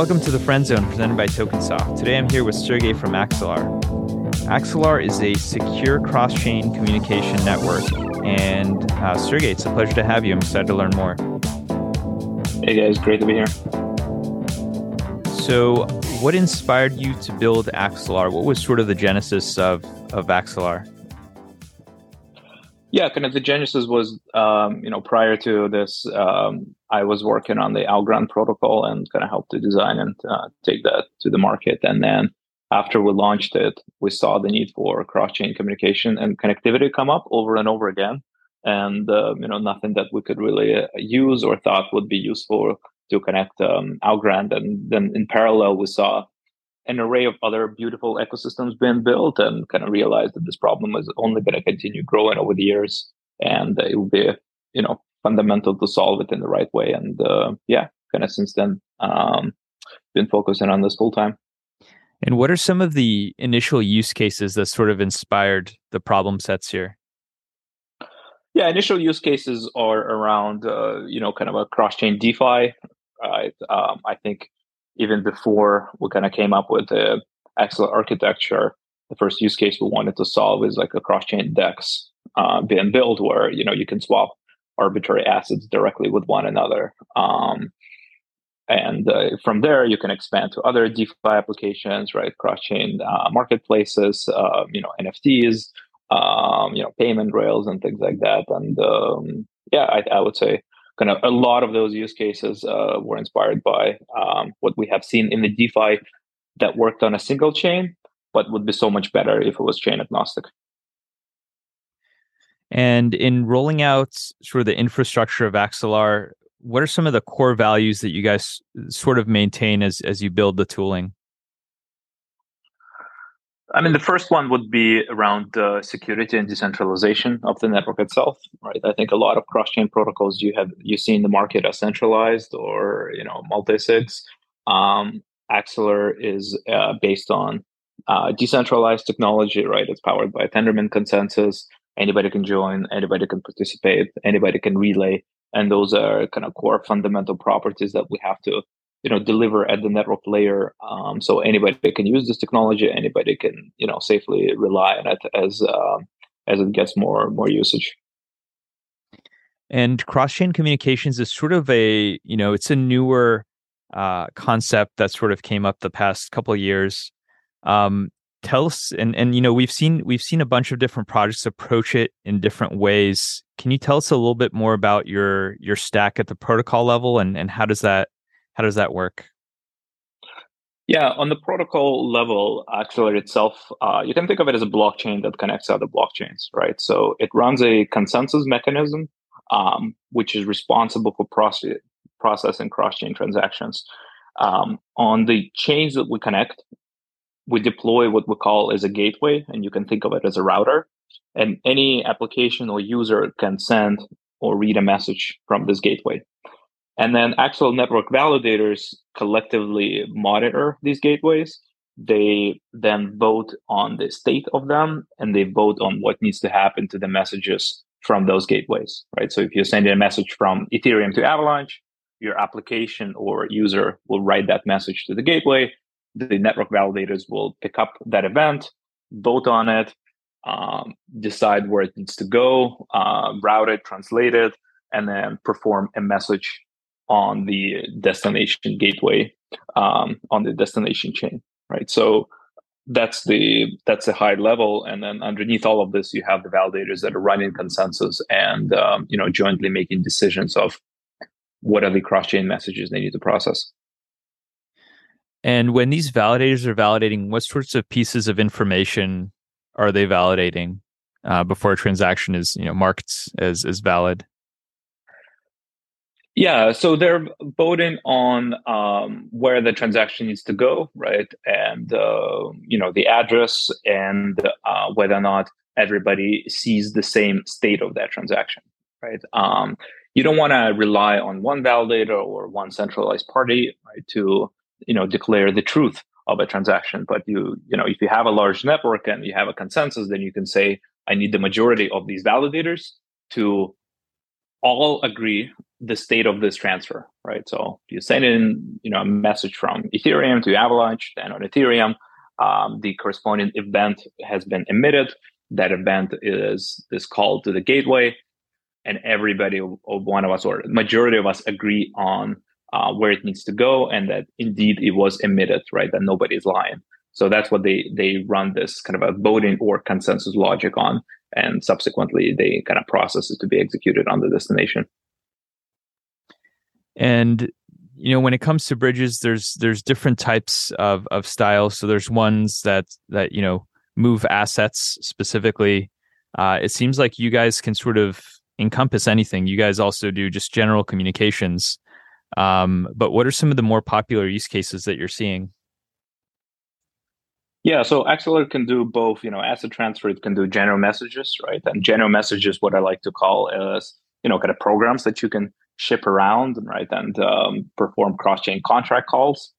Welcome to the Fren Zone presented by Tokensoft. Today I'm here with Sergey from Axelar. Axelar is a secure cross chain communication network. And uh, Sergey, it's a pleasure to have you. I'm excited to learn more. Hey guys, great to be here. So, what inspired you to build Axelar? What was sort of the genesis of, of Axelar? Yeah, kind of the genesis was, um, you know, prior to this, um, I was working on the Algorand protocol and kind of helped to design and uh, take that to the market. And then after we launched it, we saw the need for cross-chain communication and connectivity come up over and over again. And uh, you know, nothing that we could really uh, use or thought would be useful to connect um, Algorand. And then in parallel, we saw an array of other beautiful ecosystems being built and kind of realized that this problem is only going to continue growing over the years and it would be you know fundamental to solve it in the right way. And uh, yeah kind of since then um, been focusing on this full time. And what are some of the initial use cases that sort of inspired the problem sets here? Yeah initial use cases are around uh, you know kind of a cross-chain defi right? Um, i think even before we kind of came up with the Axelar architecture, the first use case we wanted to solve is like a cross-chain DEX uh, being built where you know you can swap arbitrary assets directly with one another. Um, and uh, from there, you can expand to other DeFi applications, right? Cross-chain uh, marketplaces, uh, you know, NFTs, um, you know, payment rails, and things like that. And um, yeah, I, I, would say kind of a lot of those use cases uh, were inspired by um, what we have seen in the DeFi that worked on a single chain, but would be so much better if it was chain agnostic. And in rolling out sort of the infrastructure of Axelar, what are some of the core values that you guys sort of maintain as as you build the tooling? I mean, the first one would be around uh, security and decentralization of the network itself, right? I think a lot of cross-chain protocols you have you see in the market are centralized or you know multi-sigs. Um, Axelar is uh, based on uh, decentralized technology, right? It's powered by Tendermint consensus. Anybody can join, anybody can participate, anybody can relay, and those are kind of core fundamental properties that we have to you know deliver at the network layer um, so anybody can use this technology anybody can you know safely rely on it as uh, as it gets more more usage. And cross-chain communications is sort of a you know it's a newer uh, concept that sort of came up the past couple years. Um, tell us and and you know we've seen we've seen a bunch of different projects approach it in different ways can you tell us a little bit more about your your stack at the protocol level and and how does that how does that work? Yeah, on the protocol level, Axelar itself, uh, you can think of it as a blockchain that connects other blockchains, right? So it runs a consensus mechanism, um, which is responsible for process, processing cross-chain transactions. Um, on the chains that we connect, we deploy what we call as a gateway, and you can think of it as a router. And any application or user can send or read a message from this gateway. And then Axelar network validators collectively monitor these gateways. They then vote on the state of them and they vote on what needs to happen to the messages from those gateways, right? So if you're sending a message from Ethereum to Avalanche, your application or user will write that message to the gateway. The network validators will pick up that event, vote on it, um, decide where it needs to go, uh, route it, translate it, and then perform a message on the destination gateway um, on the destination chain, right? So that's the that's a high level, and then underneath all of this, you have the validators that are running consensus and um, you know jointly making decisions of what are the cross chain messages they need to process. And when these validators are validating, what sorts of pieces of information are they validating uh, before a transaction is you know marked as as valid? Yeah, so they're voting on um, where the transaction needs to go, right? And uh, you know the address and uh, whether or not everybody sees the same state of that transaction, right? Um, you don't want to rely on one validator or one centralized party, right, to you know declare the truth of a transaction. But you you know if you have a large network and you have a consensus, then you can say I need the majority of these validators to all agree the state of this transfer, right? So you send in, you know, a message from Ethereum to Avalanche, then on Ethereum, um, the corresponding event has been emitted. That event is is called to the gateway, and everybody, or one of us, or majority of us, agree on uh, where it needs to go, and that indeed it was emitted, right? That nobody's lying. So that's what they they run this kind of a voting or consensus logic on, and subsequently they kind of process it to be executed on the destination. And you know, when it comes to bridges, there's there's different types of of styles. So there's ones that that you know move assets specifically. Uh, it seems like you guys can sort of encompass anything. You guys also do just general communications. Um, but what are some of the more popular use cases that you're seeing? Yeah, so Axelar can do both, you know, asset transfer, it can do general messages, right? And general messages, what I like to call is, you know, kind of programs that you can ship around, right? And um, perform cross-chain contract calls.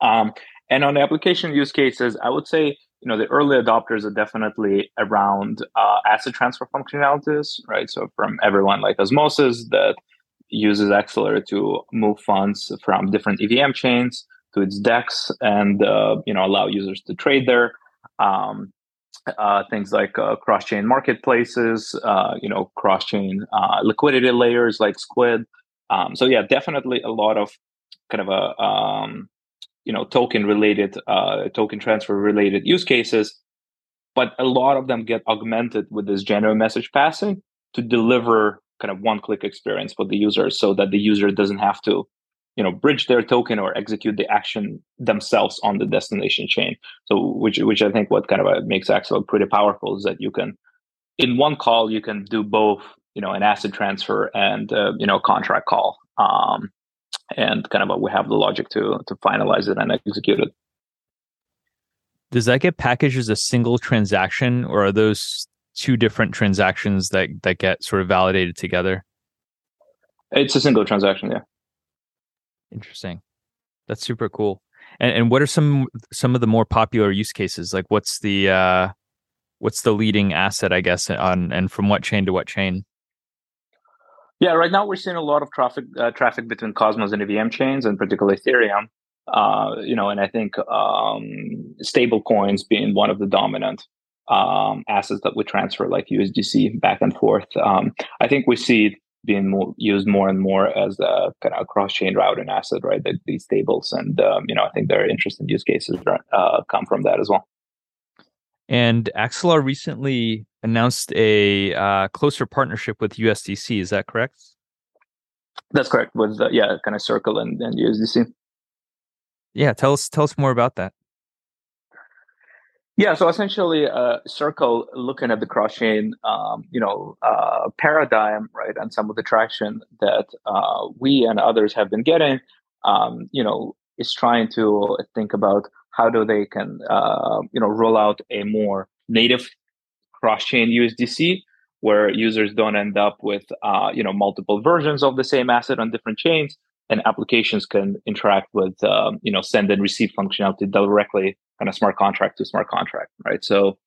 Um, and on the application use cases, I would say, you know, the early adopters are definitely around uh, asset transfer functionalities, right? So from everyone like Osmosis that uses Axelar to move funds from different EVM chains to its DEX and uh, you know allow users to trade there. Um, uh, things like uh, cross-chain marketplaces, uh, you know, cross-chain uh, liquidity layers like Squid. Um, so yeah, definitely a lot of kind of a um, you know token related, uh, token transfer related use cases, but a lot of them get augmented with this general message passing to deliver kind of one-click experience for the user, so that the user doesn't have to you know bridge their token or execute the action themselves on the destination chain. So which which i think what kind of makes Axelar pretty powerful is that you can in one call you can do both you know an asset transfer and uh, you know contract call um, and kind of we have the logic to to finalize it and execute it. Does that get packaged as a single transaction or are those two different transactions that that get sort of validated together it's a single transaction yeah Interesting. That's super cool. And and what are some some of the more popular use cases? Like what's the uh what's the leading asset, I guess, on and from what chain to what chain? Yeah, right now we're seeing a lot of traffic uh, traffic between Cosmos and EVM chains, and particularly Ethereum. Uh, you know, and I think um, stable coins being one of the dominant um, assets that we transfer, like USDC, back and forth. Um, I think we see it being more, used more and more as a kind of cross-chain routing asset, right? The, these tables, and um, you know, I think there are interesting use cases uh, come from that as well. And Axelar recently announced a uh, closer partnership with USDC. Is that correct? That's correct. With uh, yeah, kind of Circle and, and USDC. Yeah, tell us tell us more about that. Yeah, so essentially, uh, Circle looking at the cross-chain, um, you know, uh, paradigm, right, and some of the traction that uh, we and others have been getting, um, you know, is trying to think about how do they can, uh, you know, roll out a more native cross-chain USDC where users don't end up with, uh, you know, multiple versions of the same asset on different chains, and applications can interact with, um, you know, send and receive functionality directly kind of smart contract to smart contract, right? So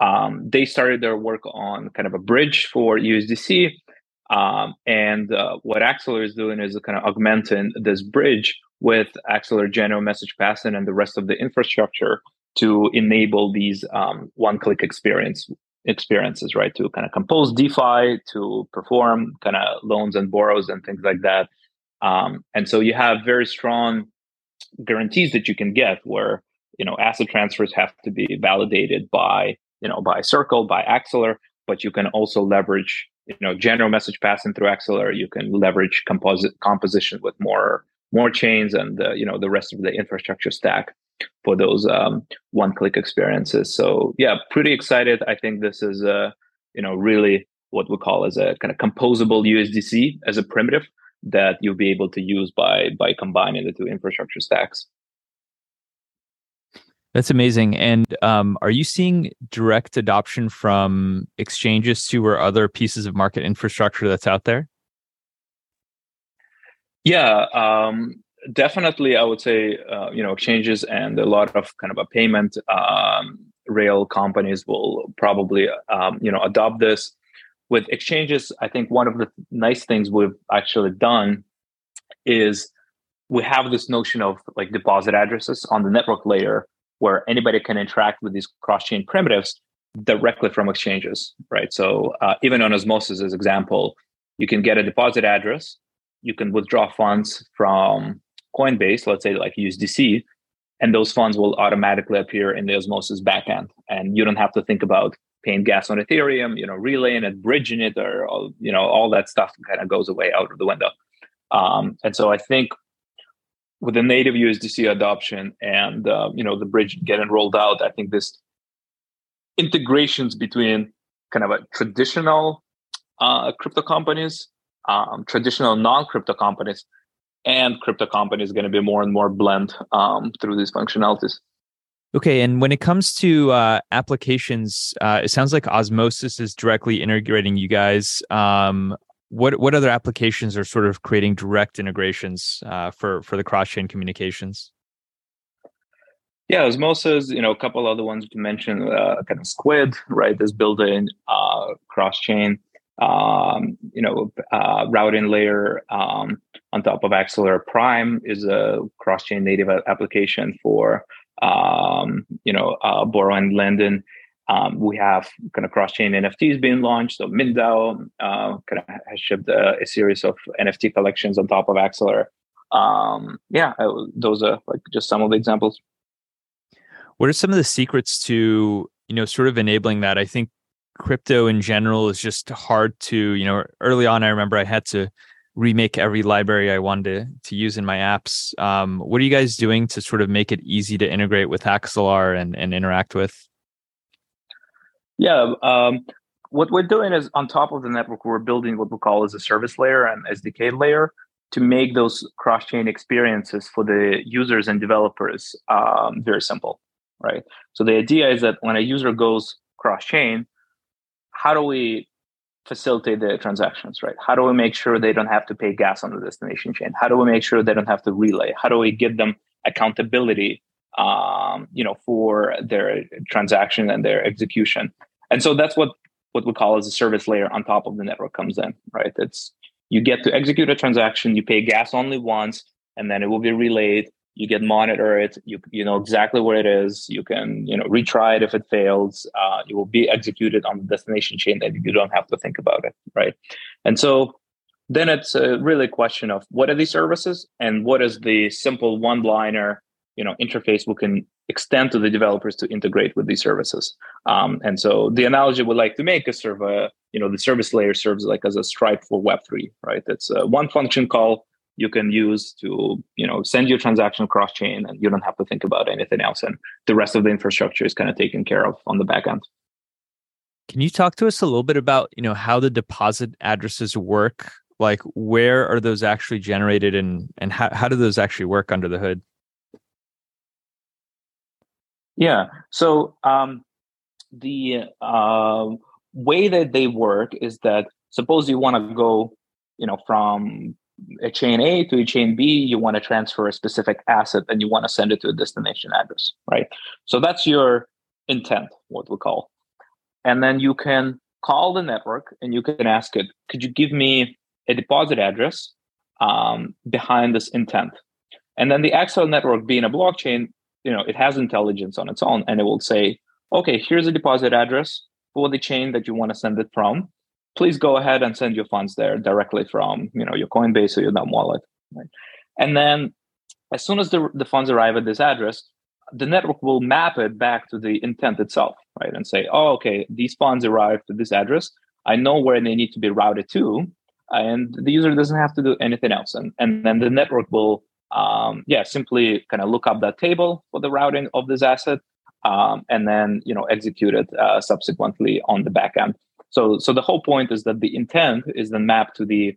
um, they started their work on kind of a bridge for USDC. Um, and uh, what Axelar is doing is kind of augmenting this bridge with Axelar general message passing and the rest of the infrastructure to enable these um, one-click experience experiences, right? To kind of compose DeFi, to perform kind of loans and borrows and things like that. Um, and so you have very strong guarantees that you can get where you know asset transfers have to be validated by you know by circle by axelar but you can also leverage you know general message passing through axelar you can leverage composite composition with more more chains and uh, you know the rest of the infrastructure stack for those um, one click experiences. So yeah pretty excited. I think this is uh you know really what we call as a kind of composable usdc as a primitive that you'll be able to use by by combining the two infrastructure stacks that's amazing. And um, are you seeing direct adoption from exchanges to or other pieces of market infrastructure that's out there? Yeah, um, definitely. I would say uh, you know exchanges and a lot of kind of a payment um, rail companies will probably um, you know adopt this. With exchanges, I think one of the nice things we've actually done is we have this notion of like deposit addresses on the network layer where anybody can interact with these cross-chain primitives directly from exchanges, right? So uh, even on Osmosis as example, you can get a deposit address, you can withdraw funds from Coinbase, let's say like USDC, and those funds will automatically appear in the Osmosis backend, and you don't have to think about paying gas on Ethereum, you know, relaying it, bridging it, or all, you know, all that stuff kind of goes away out of the window. Um, and so I think with the native USDC adoption and uh, you know the bridge getting rolled out, I think this integrations between kind of a traditional uh, crypto companies, um, traditional non-crypto companies, and crypto companies is going to be more and more blend um, through these functionalities. Okay, and when it comes to uh, applications, uh, it sounds like Osmosis is directly integrating you guys. Um, what what other applications are sort of creating direct integrations uh, for for the cross chain communications? Yeah, Osmosis, you know, a couple other ones to mention, uh, kind of Squid, right? This built-in uh, cross chain, um, you know, uh, routing layer um, on top of Axelar Prime is a cross chain native application for um, you know, uh, borrowing lending. Um, we have kind of cross-chain NFTs being launched. So MintDAO uh, kind of has shipped a, a, series of NFT collections on top of Axelar. Um, yeah, those are like just some of the examples. What are some of the secrets to you know sort of enabling that? I think crypto in general is just hard to you know. Early on, I remember I had to remake every library I wanted to, to use in my apps. Um, what are you guys doing to sort of make it easy to integrate with Axelar and, and interact with? Yeah, um, what we're doing is on top of the network, we're building what we call as a service layer and SDK layer to make those cross-chain experiences for the users and developers um, very simple, right? So the idea is that when a user goes cross-chain, how do we facilitate the transactions, right? How do we make sure they don't have to pay gas on the destination chain? How do we make sure they don't have to relay? How do we give them accountability, um, you know, for their transaction and their execution? And so that's what what we call as a service layer on top of the network comes in, right? It's you get to execute a transaction, you pay gas only once, and then it will be relayed you get monitor it you you know exactly where it is you can you know retry it if it fails uh, it will be executed on the destination chain that you don't have to think about it right? And so then it's a really a question of what are these services and what is the simple one liner you know interface we can extend to the developers to integrate with these services. Um, and so the analogy we like to make is sort of a you know the service layer serves like as a stripe for web3 right? It's a one function call you can use to you know send your transaction across chain and you don't have to think about anything else. And the rest of the infrastructure is kind of taken care of on the back end. Can you talk to us a little bit about you know how the deposit addresses work? Like where are those actually generated and and how, how do those actually work under the hood? Yeah. So um, the uh, way that they work is that suppose you want to go you know from a chain A to a chain B, you want to transfer a specific asset and you want to send it to a destination address, right? So that's your intent, what we call. And then you can call the network and you can ask it, could you give me a deposit address um, behind this intent? And then the Axelar network being a blockchain, you know, it has intelligence on its own and it will say, okay, here's a deposit address for the chain that you want to send it from please go ahead and send your funds there directly from you know your Coinbase or your dumb wallet. Right? And then as soon as the, the funds arrive at this address, the network will map it back to the intent itself, right? And say, oh, okay, these funds arrived to this address. I know where they need to be routed to, and the user doesn't have to do anything else. And, and then the network will, um, yeah, simply kind of look up that table for the routing of this asset, um, and then you know execute it uh, subsequently on the back end. So, so the whole point is that the intent is then mapped to the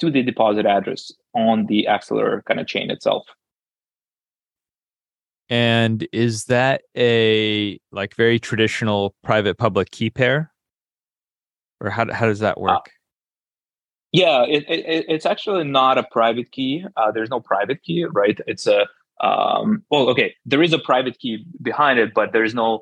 to the deposit address on the Axelar kind of chain itself. And is that a like very traditional private public key pair, or how how does that work? Uh, yeah, it, it, it's actually not a private key. Uh, there's no private key, right? It's a um, well, okay, there is a private key behind it, but there's no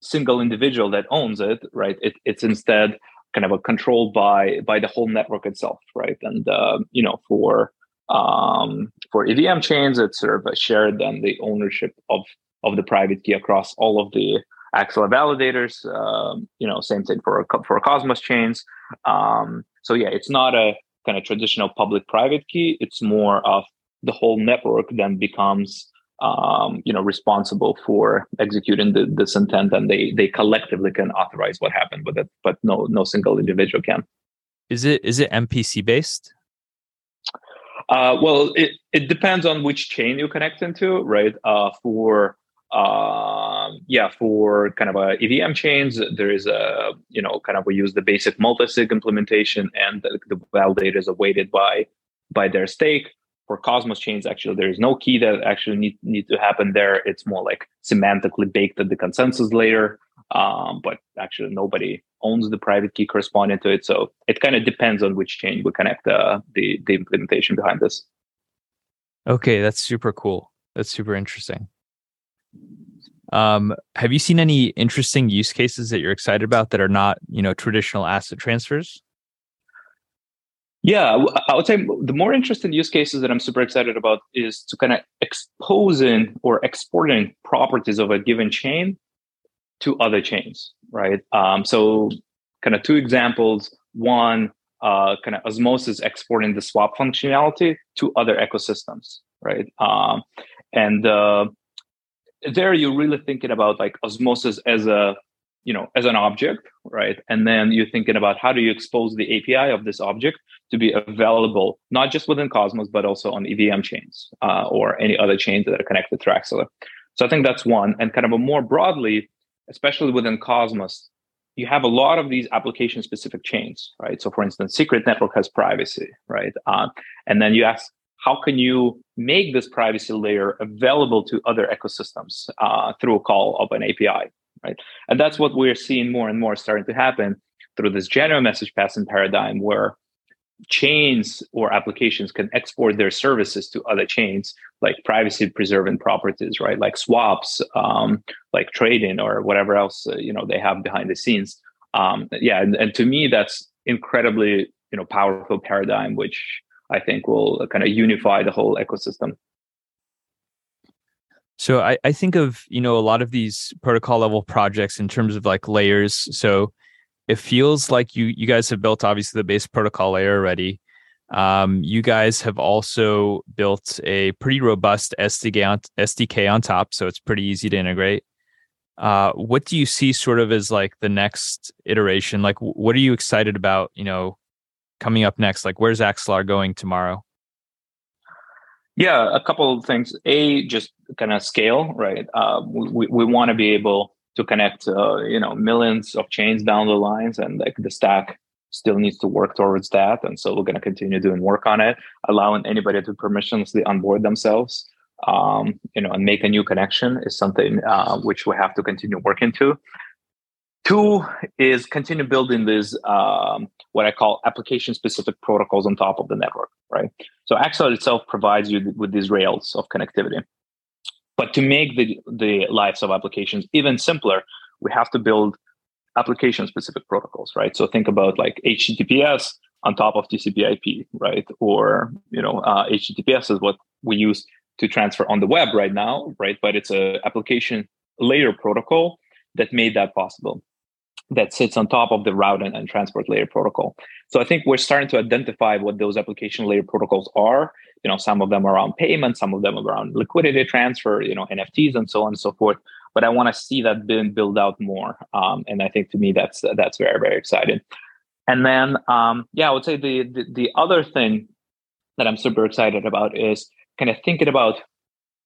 single individual that owns it, right? It, it's instead kind of a controlled by by the whole network itself, right? And uh, you know, for um, for EVM chains, it's sort of a shared then the ownership of of the private key across all of the Axelar validators. Um, you know, same thing for for Cosmos chains. Um, so yeah, it's not a kind of traditional public-private key. It's more of the whole network then becomes um, you know responsible for executing the, this intent, and they they collectively can authorize what happened with it, but no no single individual can. Is it is it MPC based? Uh, well, it, it depends on which chain you connect into, right? Uh, for uh, yeah, for kind of a EVM chains, there is a you know kind of we use the basic multi-sig implementation, and the, the validators are weighted by by their stake. For Cosmos chains, actually, there is no key that actually need need to happen there. It's more like semantically baked at the consensus layer, um, but actually nobody owns the private key corresponding to it. So it kind of depends on which chain we connect uh, the the implementation behind this. Okay, that's super cool. That's super interesting. Um, have you seen any interesting use cases that you're excited about that are not, you know, traditional asset transfers? Yeah, I would say the more interesting use cases that I'm super excited about is to kind of exposing or exporting properties of a given chain to other chains, right? Um, so, kind of two examples. One, uh, kind of Osmosis exporting the swap functionality to other ecosystems, right? Um, and uh, there you're really thinking about like osmosis as a you know as an object right? And then you're thinking about how do you expose the api of this object to be available not just within cosmos but also on evm chains uh, or any other chains that are connected to axelar so i think that's one. And kind of a more broadly especially within cosmos you have a lot of these application specific chains right? So for instance secret network has privacy right? Uh, and then you ask how can you make this privacy layer available to other ecosystems uh, through a call of an API, right? And that's what we're seeing more and more starting to happen through this general message passing paradigm where chains or applications can export their services to other chains like privacy preserving properties right like swaps um, like trading or whatever else uh, you know they have behind the scenes um, yeah and, and to me that's incredibly you know powerful paradigm which I think will kind of unify the whole ecosystem. So I, I think of, you know, a lot of these protocol level projects in terms of like layers. So it feels like you you guys have built obviously the base protocol layer already. Um, you guys have also built a pretty robust SDK on, SDK on top, so it's pretty easy to integrate. Uh, what do you see sort of as like the next iteration? Like, what are you excited about? You know, coming up next? Like, where's Axelar going tomorrow? Yeah, a couple of things. A, just kind of scale, right? Uh, we we want to be able to connect, uh, you know, millions of chains down the lines, and like the stack still needs to work towards that. And so we're going to continue doing work on it, allowing anybody to permissionlessly onboard themselves, um, you know, and make a new connection is something uh, which we have to continue working to. Two is continue building these um, what I call application specific protocols on top of the network, right? So Axelar itself provides you with these rails of connectivity. But to make the, the lives of applications even simpler, we have to build application specific protocols, right? So think about like HTTPS on top of TCP IP, right? Or, you know, uh, HTTPS is what we use to transfer on the web right now, right? But it's a application layer protocol that made that possible that sits on top of the route and, and, transport layer protocol. So I think we're starting to identify what those application layer protocols are. You know, some of them around payment, some of them around liquidity transfer, you know, NFTs and so on and so forth. But I want to see that being out more. Um, and I think to me that's that's very very exciting. And then um, yeah, I would say the, the the other thing that I'm super excited about is kind of thinking about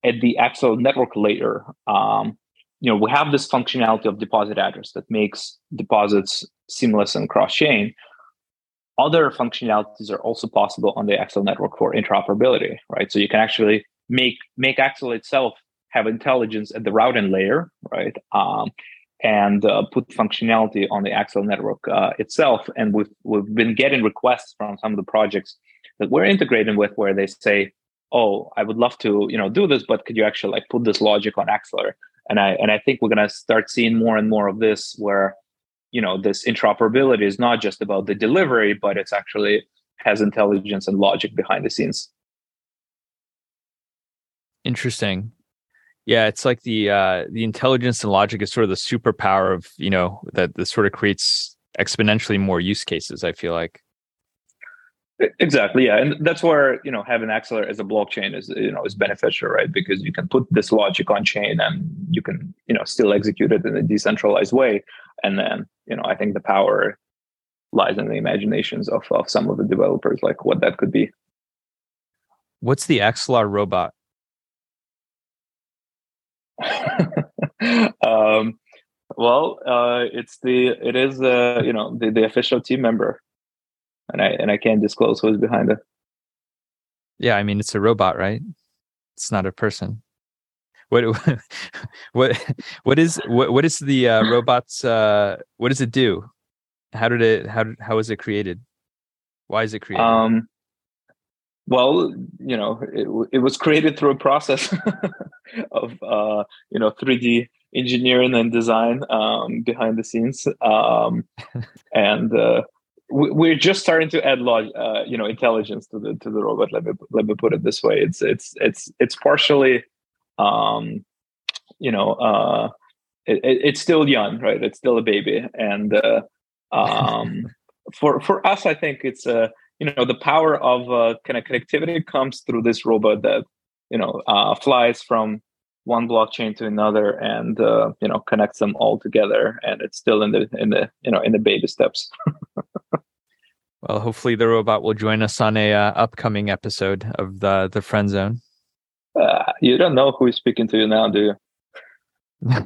at the actual network layer. Um, you know, we have this functionality of deposit address that makes deposits seamless and cross chain. Other functionalities are also possible on the Axelar network for interoperability, right? So you can actually make make Axelar itself have intelligence at the routing layer, right? Um, and uh, put functionality on the Axelar network uh, itself. And we've we've been getting requests from some of the projects that we're integrating with, where they say, "Oh, I would love to, you know, do this, but could you actually like put this logic on Axelar?" And I and I think we're gonna start seeing more and more of this where you know this interoperability is not just about the delivery, but it's actually has intelligence and logic behind the scenes. Interesting. Yeah, it's like the uh, the intelligence and logic is sort of the superpower of you know that that sort of creates exponentially more use cases. I feel like. Exactly, yeah, and that's where you know having Axelar as a blockchain is you know is beneficial, right? Because you can put this logic on chain and you can you know still execute it in a decentralized way, and then you know I think the power lies in the imaginations of of some of the developers, like what that could be. What's the Axelar robot? um, well, uh, it's the it is uh, you know the, the official team member, and I and I can't disclose who's behind it. Yeah, I mean it's a robot, right? It's not a person. What what what is what what is the uh, robot's uh, what does it do? How did it how how was it created? Why is it created? Um, well, you know, it, it was created through a process of uh, you know 3D engineering and design um, behind the scenes, um, and uh, we, are just starting to add uh, you know, intelligence to the to the robot. Let me let me put it this way: it's it's it's it's partially, um, you know, uh, it, it's still young, right? It's still a baby, and uh, um, for for us, I think it's a you know the power of uh, kind of connectivity comes through this robot that you know uh, flies from one blockchain to another and uh, you know connects them all together and it's still in the in the you know in the baby steps well hopefully the robot will join us on a uh, upcoming episode of the the Fren Zone uh, you don't know who is speaking to you now do you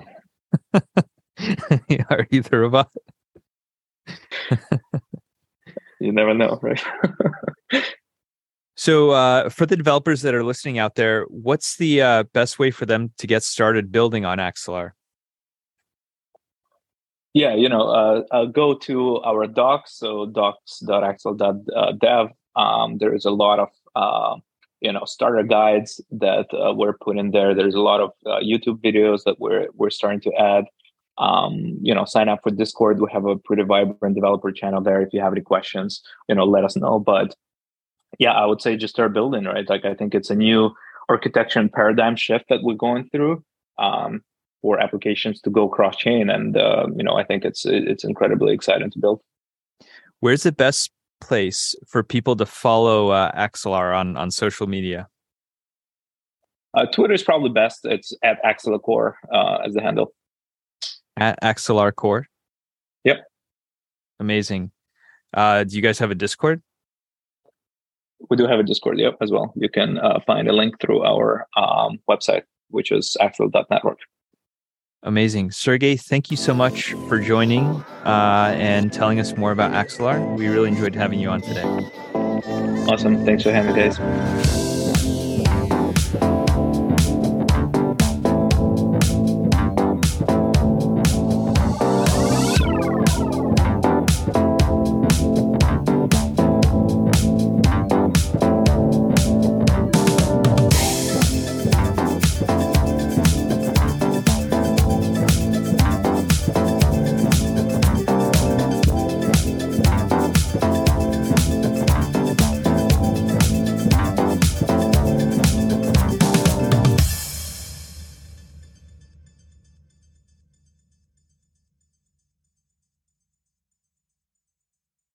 are you the robot you never know, right? so, uh, for the developers that are listening out there, what's the uh, best way for them to get started building on Axelar? Yeah, you know, uh, go to our docs, so docs.axelar.dev. Um, there is a lot of uh, you know starter guides that uh, we're putting there. There's a lot of uh, YouTube videos that we're we're starting to add um, you know, sign up for Discord. We have a pretty vibrant developer channel there. If you have any questions, you know, let us know. But yeah, I would say just start building, right? Like I think it's a new architecture and paradigm shift that we're going through um, for applications to go cross chain, and uh, you know, I think it's it's incredibly exciting to build. Where's the best place for people to follow uh, Axelar on on social media? Uh, Twitter is probably best. It's at Axelar Core uh, as the handle at Axelar Core. Yep. Amazing. Uh, do you guys have a Discord? We do have a Discord, yep, as well. You can uh, find a link through our um, website, which is axelar.network. Amazing. Sergey, thank you so much for joining uh, and telling us more about Axelar. We really enjoyed having you on today. Awesome. Thanks for having me, guys.